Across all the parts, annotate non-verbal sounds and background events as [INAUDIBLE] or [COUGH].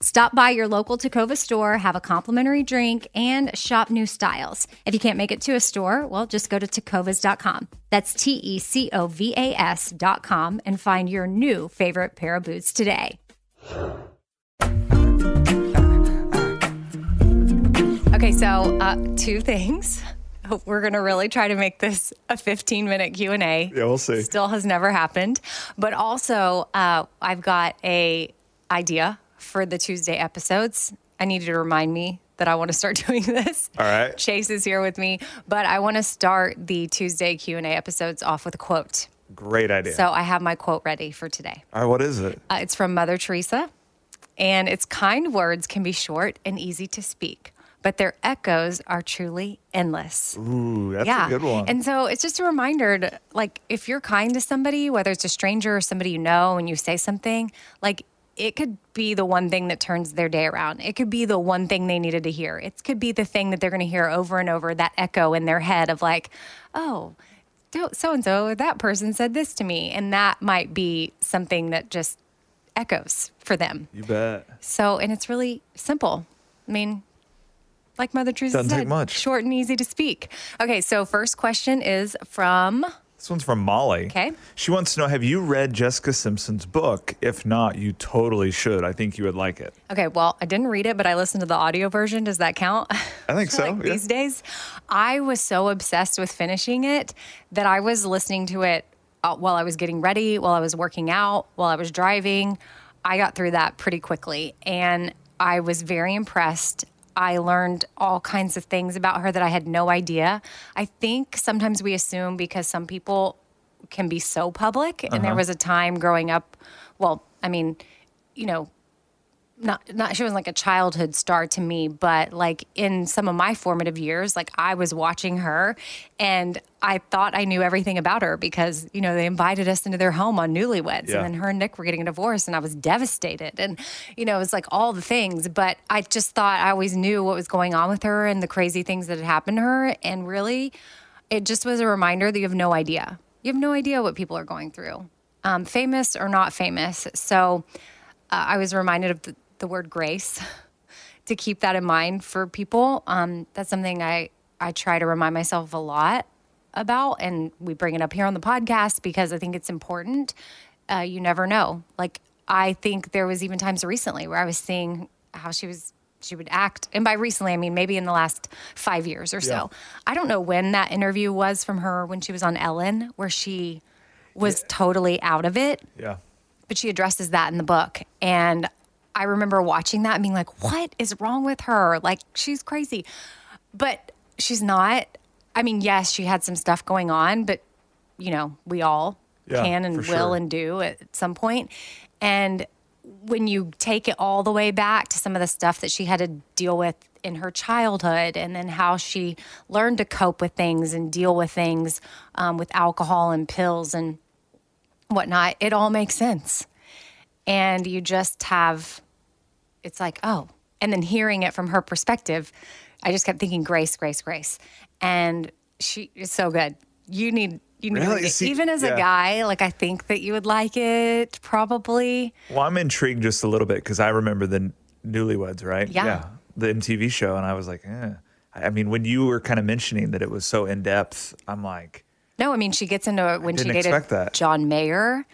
Stop by your local Tacova store, have a complimentary drink, and shop new styles. If you can't make it to a store, well, just go to tecovas.com. That's T E C O V A S.com and find your new favorite pair of boots today. Okay, so uh, two things. [LAUGHS] We're gonna really try to make this a 15 minute Q and A. Yeah, we'll see. Still has never happened, but also uh, I've got a idea for the Tuesday episodes. I need you to remind me that I want to start [LAUGHS] doing this. All right. Chase is here with me, but I want to start the Tuesday Q and A episodes off with a quote. Great idea. So I have my quote ready for today. All right, what is it? Uh, it's from Mother Teresa, and its kind words can be short and easy to speak, but their echoes are truly endless. Ooh, that's yeah. a good one. And so it's just a reminder to, like, if you're kind to somebody, whether it's a stranger or somebody you know, and you say something, like, it could be the one thing that turns their day around. It could be the one thing they needed to hear. It could be the thing that they're going to hear over and over, that echo in their head of, like, oh, so and so, that person said this to me. And that might be something that just echoes for them. you bet. So, and it's really simple. I mean, like Mother Teresa Doesn't said, take much. short and easy to speak. Okay, so first question is from This one's from Molly. Okay. She wants to know Have you read Jessica Simpson's book? If not, you totally should. I think you would like it. Okay, well, I didn't read it, but I listened to the audio version. Does that count? [LAUGHS] I think so. like yeah. these days, I was so obsessed with finishing it that I was listening to it uh, while I was getting ready, while I was working out, while I was driving. I got through that pretty quickly, and I was very impressed. I learned all kinds of things about her that I had no idea. I think sometimes we assume because some people can be so public, and there uh-huh. was a time growing up. Well, I mean, you know, not not she was like a childhood star to me, but like in some of my formative years, like I was watching her and I thought I knew everything about her because, you know, they invited us into their home on newlyweds Yeah. and then her and Nick were getting a divorce and I was devastated. And, you know, it was like all the things. But I just thought I always knew what was going on with her and the crazy things that had happened to her. And really it just was a reminder that you have no idea. You have no idea what people are going through. Um, famous or not famous. So uh, I was reminded of the, the word grace [LAUGHS] to keep that in mind for people. Um, that's something I, I try to remind myself a lot about. And we bring it up here on the podcast because I think it's important. Uh, you never know. Like, I think there was even times recently where I was seeing how she was. She would act, and by recently, I mean maybe in the last five years or so. I don't know when that interview was from her when she was on Ellen, where she was totally out of it. Yeah. But she addresses that in the book. And I remember watching that and being like, what is wrong with her? Like, she's crazy. But she's not. I mean, yes, she had some stuff going on, but, you know, we all Yeah, can and will sure. and do at some point. And when you take it all the way back to some of the stuff that she had to deal with in her childhood and then how she learned to cope with things and deal with things um, with alcohol and pills and whatnot, it all makes sense. And you just have, it's like, oh, and then hearing it from her perspective, I just kept thinking grace, grace, grace. And she is so good. You need, you need, to Really? See, even as yeah. a guy, like I think that you would like it probably. Well, I'm intrigued just a little bit because I remember the Newlyweds, right? Yeah. The MTV show, and I was like, eh. I mean, when you were kind of mentioning that it was so in depth, I'm like, No, I mean she gets into it when she dated. John Mayer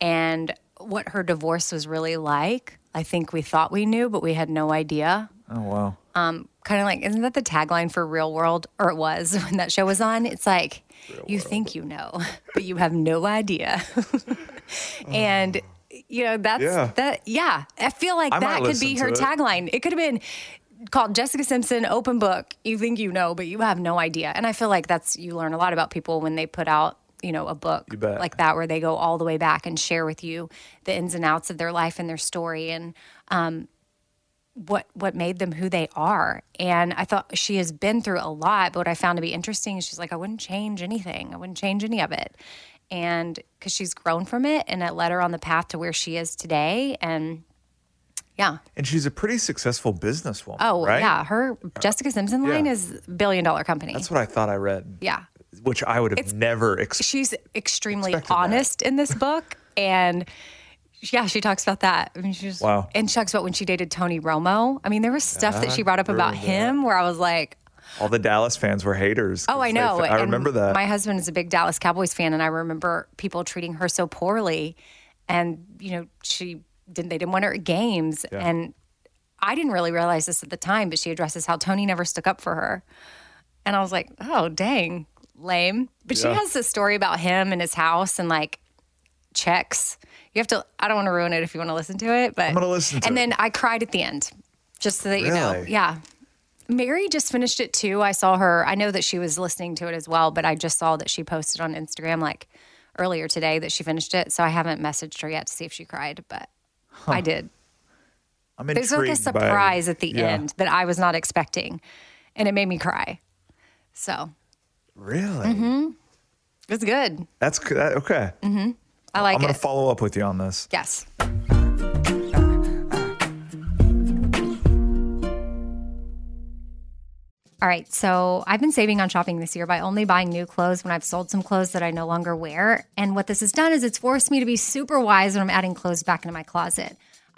and what her divorce was really like. I think we thought we knew, but we had no idea. oh wow. Um, kind of like, isn't that the tagline for Real World? Or it was [LAUGHS] when that show was on. It's like, you think you know, [LAUGHS] but you have no idea. [LAUGHS] and you know that's Yeah. that. Yeah, I feel like I that could be her it. tagline. It could have been called Jessica Simpson Open Book. You think you know, but you have no idea. And I feel like that's you learn a lot about people when they put out you know a book like that where they go all the way back and share with you the ins and outs of their life and their story and um, what what made them who they are. And I thought she has been through a lot, but what I found to be interesting is she's like, I wouldn't change anything. I wouldn't change any of it. And because she's grown from it and it led her on the path to where she is today. And yeah. And she's a pretty successful businesswoman. Oh, right? yeah. Her Jessica Simpson line Yeah. is billion dollar company. That's what I thought I read. yeah. Which I would have never expected. She's extremely Expected that. honest in this book. And yeah, she talks about that. I mean, she's Wow. And she talks about when she dated Tony Romo. I mean, there was stuff that she ah, brought up about that. him where I was like, All the Dallas fans were haters. Oh, I know. fe- I And remember that. My husband is a big Dallas Cowboys fan, and I remember people treating her so poorly, and you know she didn't. They didn't want her at games, Yeah. and I didn't really realize this at the time. But she addresses how Tony never stuck up for her, and I was like, oh dang, lame. But she has this story about him and his house and like checks. You have to. I don't want to ruin it if you want to listen to it, but I'm gonna listen And it. then I cried at the end, just so that you know. Yeah. Mary just finished it too. I saw her. I know that she was listening to it as well, but I just saw that she posted on Instagram like earlier today that she finished it. So I haven't messaged her yet to see if she cried, but I did. I'm There's like a surprise at the Yeah. end that I was not expecting, and it made me cry. So Really? Mm-hmm. it's good. That's that, okay. I like I'm gonna follow up with you on this. yes. All right, so I've been saving on shopping this year by only buying new clothes when I've sold some clothes that I no longer wear. And what this has done is it's forced me to be super wise when I'm adding clothes back into my closet.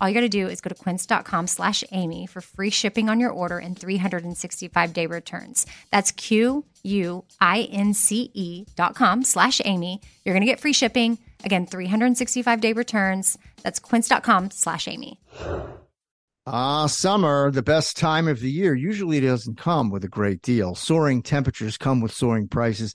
All you got to do is go to quince.com slash Amy for free shipping on your order and 365 day returns. That's Q U I N C E dot com slash Amy. You're going to get free shipping. Again, 365 day returns. That's quince.com slash Amy. Ah, summer, the best time of the year, usually doesn't come with a great deal. Soaring temperatures come with soaring prices,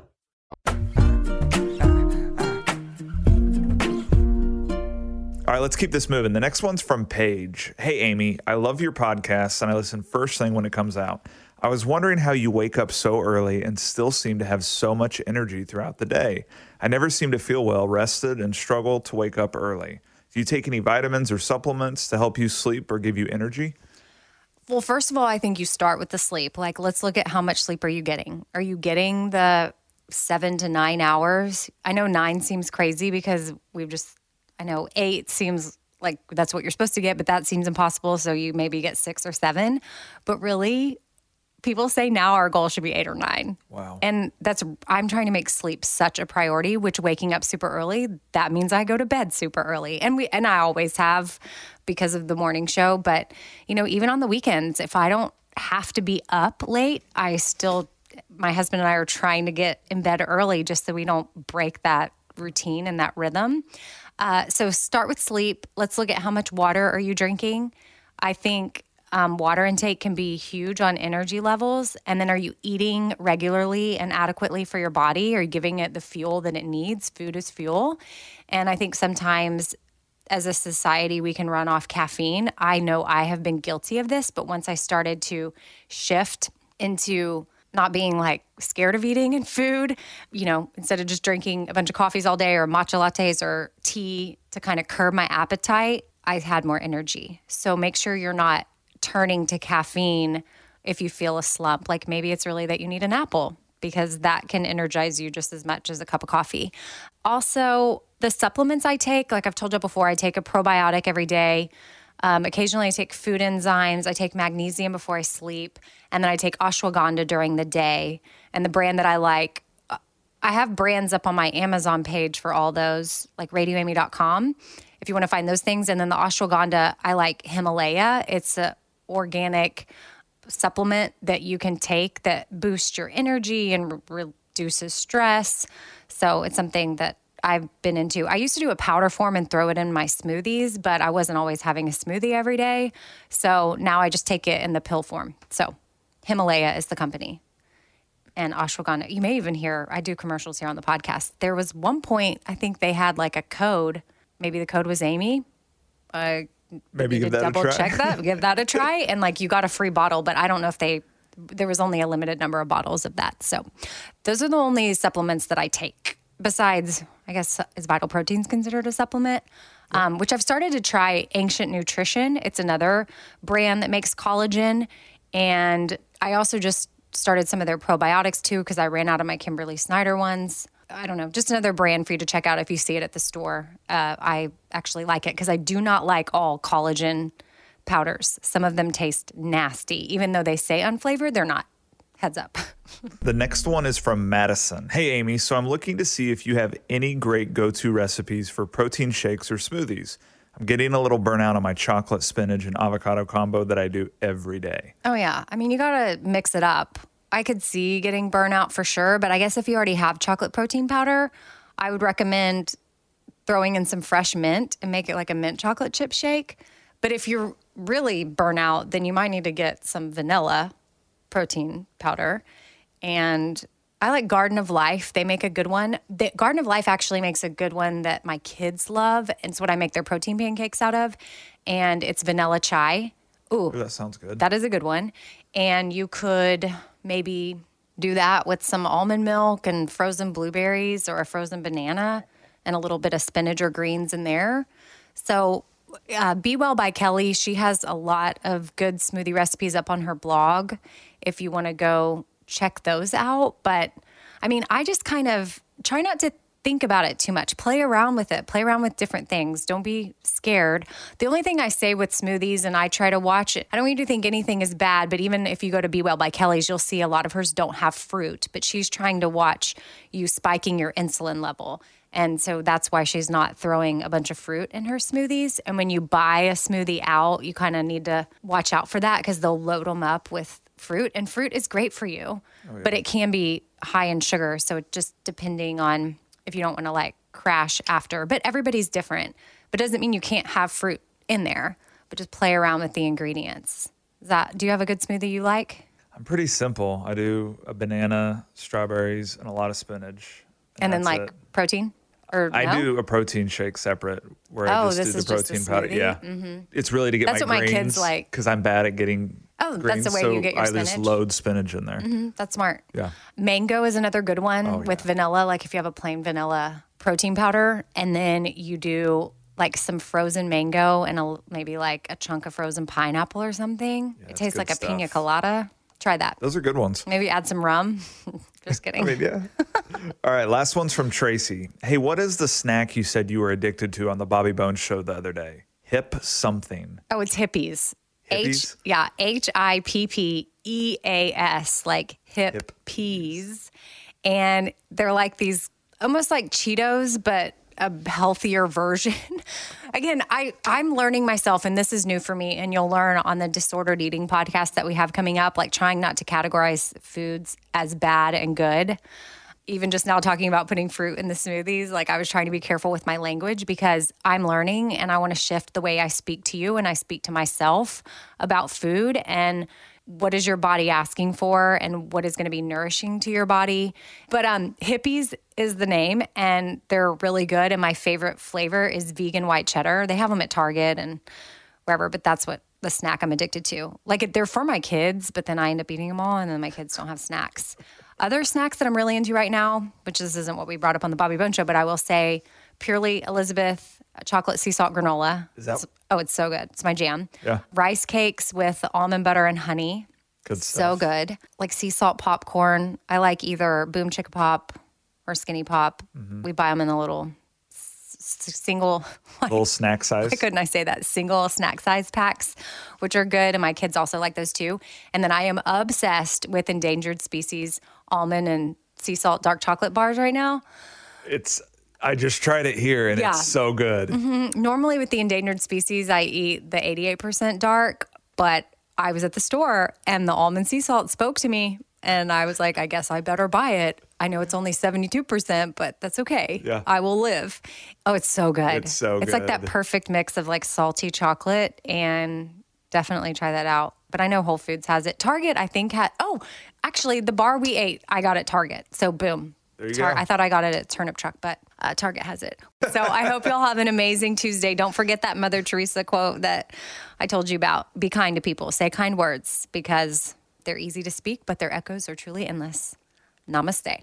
All right, let's keep this moving. The next one's from Paige. Hey, Amy, I love your podcast and I listen first thing when it comes out. I was wondering how you wake up so early and still seem to have so much energy throughout the day. I never seem to feel well rested and struggle to wake up early. Do you take any vitamins or supplements to help you sleep or give you energy? Well, first of all, I think you start with the sleep. Like, let's look at how much sleep are you getting? Are you getting the seven to nine hours? I know nine seems crazy because we've just I know eight seems like that's what you're supposed to get, but that seems impossible. So you maybe get six or seven. But really, people say now our goal should be eight or nine. Wow. And that's, I'm trying to make sleep such a priority, which waking up super early, that means I go to bed super early. And we, and I always have because of the morning show. But, you know, even on the weekends, if I don't have to be up late, I still, my husband and I are trying to get in bed early just so we don't break that routine and that rhythm. Uh, so start with sleep. Let's look at how much water are you drinking. I think um, water intake can be huge on energy levels. And then are you eating regularly and adequately for your body? Are you giving it the fuel that it needs? Food is fuel. And I think sometimes as a society, we can run off caffeine. I know I have been guilty of this, but once I started to shift into not being like scared of eating and food, you know, instead of just drinking a bunch of coffees all day or matcha lattes or tea to kind of curb my appetite, I had more energy. So make sure you're not turning to caffeine if you feel a slump. Like maybe it's really that you need an apple because that can energize you just as much as a cup of coffee. Also, the supplements I take, like I've told you before, I take a probiotic every day. Um, occasionally, I take food enzymes. I take magnesium before I sleep. And then I take ashwagandha during the day. And the brand that I like, uh, I have brands up on my Amazon page for all those, like radioamy.com, if you want to find those things. And then the ashwagandha, I like Himalaya. It's a organic supplement that you can take that boosts your energy and re- reduces stress. So it's something that I've been into. I used to do a powder form and throw it in my smoothies, but I wasn't always having a smoothie every day. So now I just take it in the pill form. So Himalaya is the company. And ashwagandha. You may even hear I do commercials here on the podcast. There was one point I think they had like a code. Maybe the code was Amy. Uh, Maybe give that a double try. check that, give that a [LAUGHS] try, and like you got a free bottle. But I don't know if they there was only a limited number of bottles of that. So those are the only supplements that I take. Besides, I guess is Vital Proteins considered a supplement? Um, which I've started to try. Ancient Nutrition. It's another brand that makes collagen, and I also just started some of their probiotics too because I ran out of my Kimberly Snyder ones. I don't know, just another brand for you to check out if you see it at the store. Uh, I actually like it because I do not like all collagen powders. Some of them taste nasty, even though they say unflavored, they're not. Heads up. [LAUGHS] The next one is from Madison. Hey, Amy. So I'm looking to see if you have any great go to recipes for protein shakes or smoothies. I'm getting a little burnout on my chocolate, spinach, and avocado combo that I do every day. Oh, yeah. I mean, you got to mix it up. I could see getting burnout for sure, but I guess if you already have chocolate protein powder, I would recommend throwing in some fresh mint and make it like a mint chocolate chip shake. But if you're really burnout, then you might need to get some vanilla protein powder. And I like Garden of Life. They make a good one. The Garden of Life actually makes a good one that my kids love. And it's what I make their protein pancakes out of. And it's vanilla chai. Ooh, Ooh, that sounds good. that is a good one. And you could maybe do that with some almond milk and frozen blueberries or a frozen banana and a little bit of spinach or greens in there. So, uh, Be Well by Kelly, she has a lot of good smoothie recipes up on her blog if you want to go check those out. But I mean, I just kind of try not to think about it too much. Play around with it. Play around with different things. Don't be scared. The only thing I say with smoothies, and I try to watch it, I don't you to think anything is bad, but even if you go to Be Well by Kelly's, you'll see a lot of hers don't have fruit, but she's trying to watch you spiking your insulin level. And so that's why she's not throwing a bunch of fruit in her smoothies. And when you buy a smoothie out, you kind of need to watch out for that because they'll load them up with fruit. And fruit is great for you, oh, but it can be high in sugar. So just depending on if you don't want to like crash after. But everybody's different. But it doesn't mean you can't have fruit in there, but just play around with the ingredients. Is that do you have a good smoothie you like? I'm pretty simple. I do a banana, strawberries, and a lot of spinach. And then like it. protein? Or I no? do a protein shake separate where I Oh, just this do the protein powder. Yeah. Mm-hmm. It's really to get That's my what my kids like. because I'm bad at getting Oh, that's greens, the way so you get your I just load spinach in there. Mm-hmm. That's smart. Yeah. Mango is another good one Oh, with yeah. vanilla. Like if you have a plain vanilla protein powder, and then you do like some frozen mango and a, maybe like a chunk of frozen pineapple or something. it tastes like a pina colada. Try that. Those are good ones. Maybe add some rum. [LAUGHS] Just kidding. I mean, yeah. [LAUGHS] All right, last one's from Tracy. Hey, what is the snack you said you were addicted to on the Bobby Bones show the other day? Hip something. oh, it's Hippeas. H yeah, H I P P E A S, like hip, Hip peas. And they're like these almost like Cheetos, but a healthier version. [LAUGHS] Again, I, I'm learning myself, and this is new for me. And you'll learn on the disordered eating podcast that we have coming up, like trying not to categorize foods as bad and good. Even just now talking about putting fruit in the smoothies, like I was trying to be careful with my language because I'm learning and I want to shift the way I speak to you and I speak to myself about food and what is your body asking for and what is going to be nourishing to your body. But um Hippeas is the name and they're really good and my favorite flavor is vegan white cheddar. They have them at Target and wherever, but that's what the snack I'm addicted to. Like they're for my kids, but then I end up eating them all and then my kids don't have snacks. Other snacks that I'm really into right now, which this isn't what we brought up on the Bobby Bone show, but I will say purely Elizabeth chocolate sea salt granola. Is that- It's- oh, it's so good. It's my jam. Yeah. Rice cakes with almond butter and honey. Good So good. Like sea salt popcorn. I like either Boom Chicka Pop or Skinny Pop. Mm-hmm. We buy them in the little single, [LAUGHS] Little snack size. why couldn't I say that? Single snack size packs, which are good. And my kids also like those too. And then I am obsessed with endangered species almond and sea salt dark chocolate bars right now. It's I just tried it here and Yeah. it's so good. Mm-hmm. Normally with the endangered species, I eat the 88% dark, but I was at the store and the almond sea salt spoke to me. And I was like, I guess I better buy it. I know it's only 72%, but that's okay. Yeah. I will live. Oh, it's so good. It's so It's like that perfect mix of like salty chocolate and definitely try that out. But I know Whole Foods has it. Target, I think, had, oh, actually, the bar we ate, I got at Target. So boom. There you Tar- go. I thought I got it at Turnip Truck, but uh, Target has it. So I hope y'all have an amazing Tuesday. Don't forget that Mother Teresa quote that I told you about. Be kind to people, say kind words because they're easy to speak, but their echoes are truly endless. Namaste.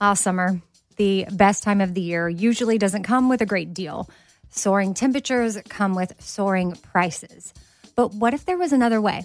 Ah, summer, the best time of the year, usually doesn't come with a great deal. Soaring temperatures come with soaring prices. But what if there was another way?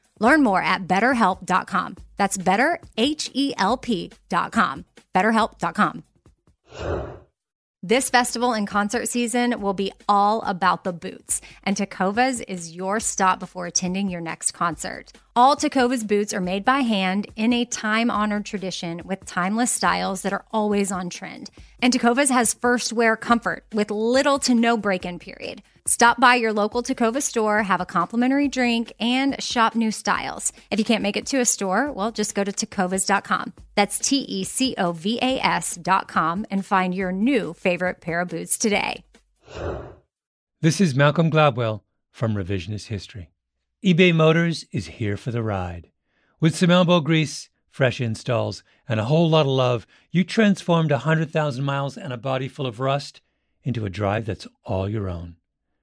Learn more at betterhelp.com. That's better, H E L P.com. Betterhelp.com. This festival and concert season will be all about the boots, and Tecovas is your stop before attending your next concert. All Tecovas boots are made by hand in a time honored tradition with timeless styles that are always on trend. And Tecovas has first wear comfort with little to no break in period. Stop by your local Takova store, have a complimentary drink, and shop new styles. If you can't make it to a store, well, just go to tecovas.com. That's T E C O V A S.com and find your new favorite pair of boots today. This is Malcolm Gladwell from Revisionist History. eBay Motors is here for the ride. With some elbow grease, fresh installs, and a whole lot of love, you transformed a 100,000 miles and a body full of rust into a drive that's all your own.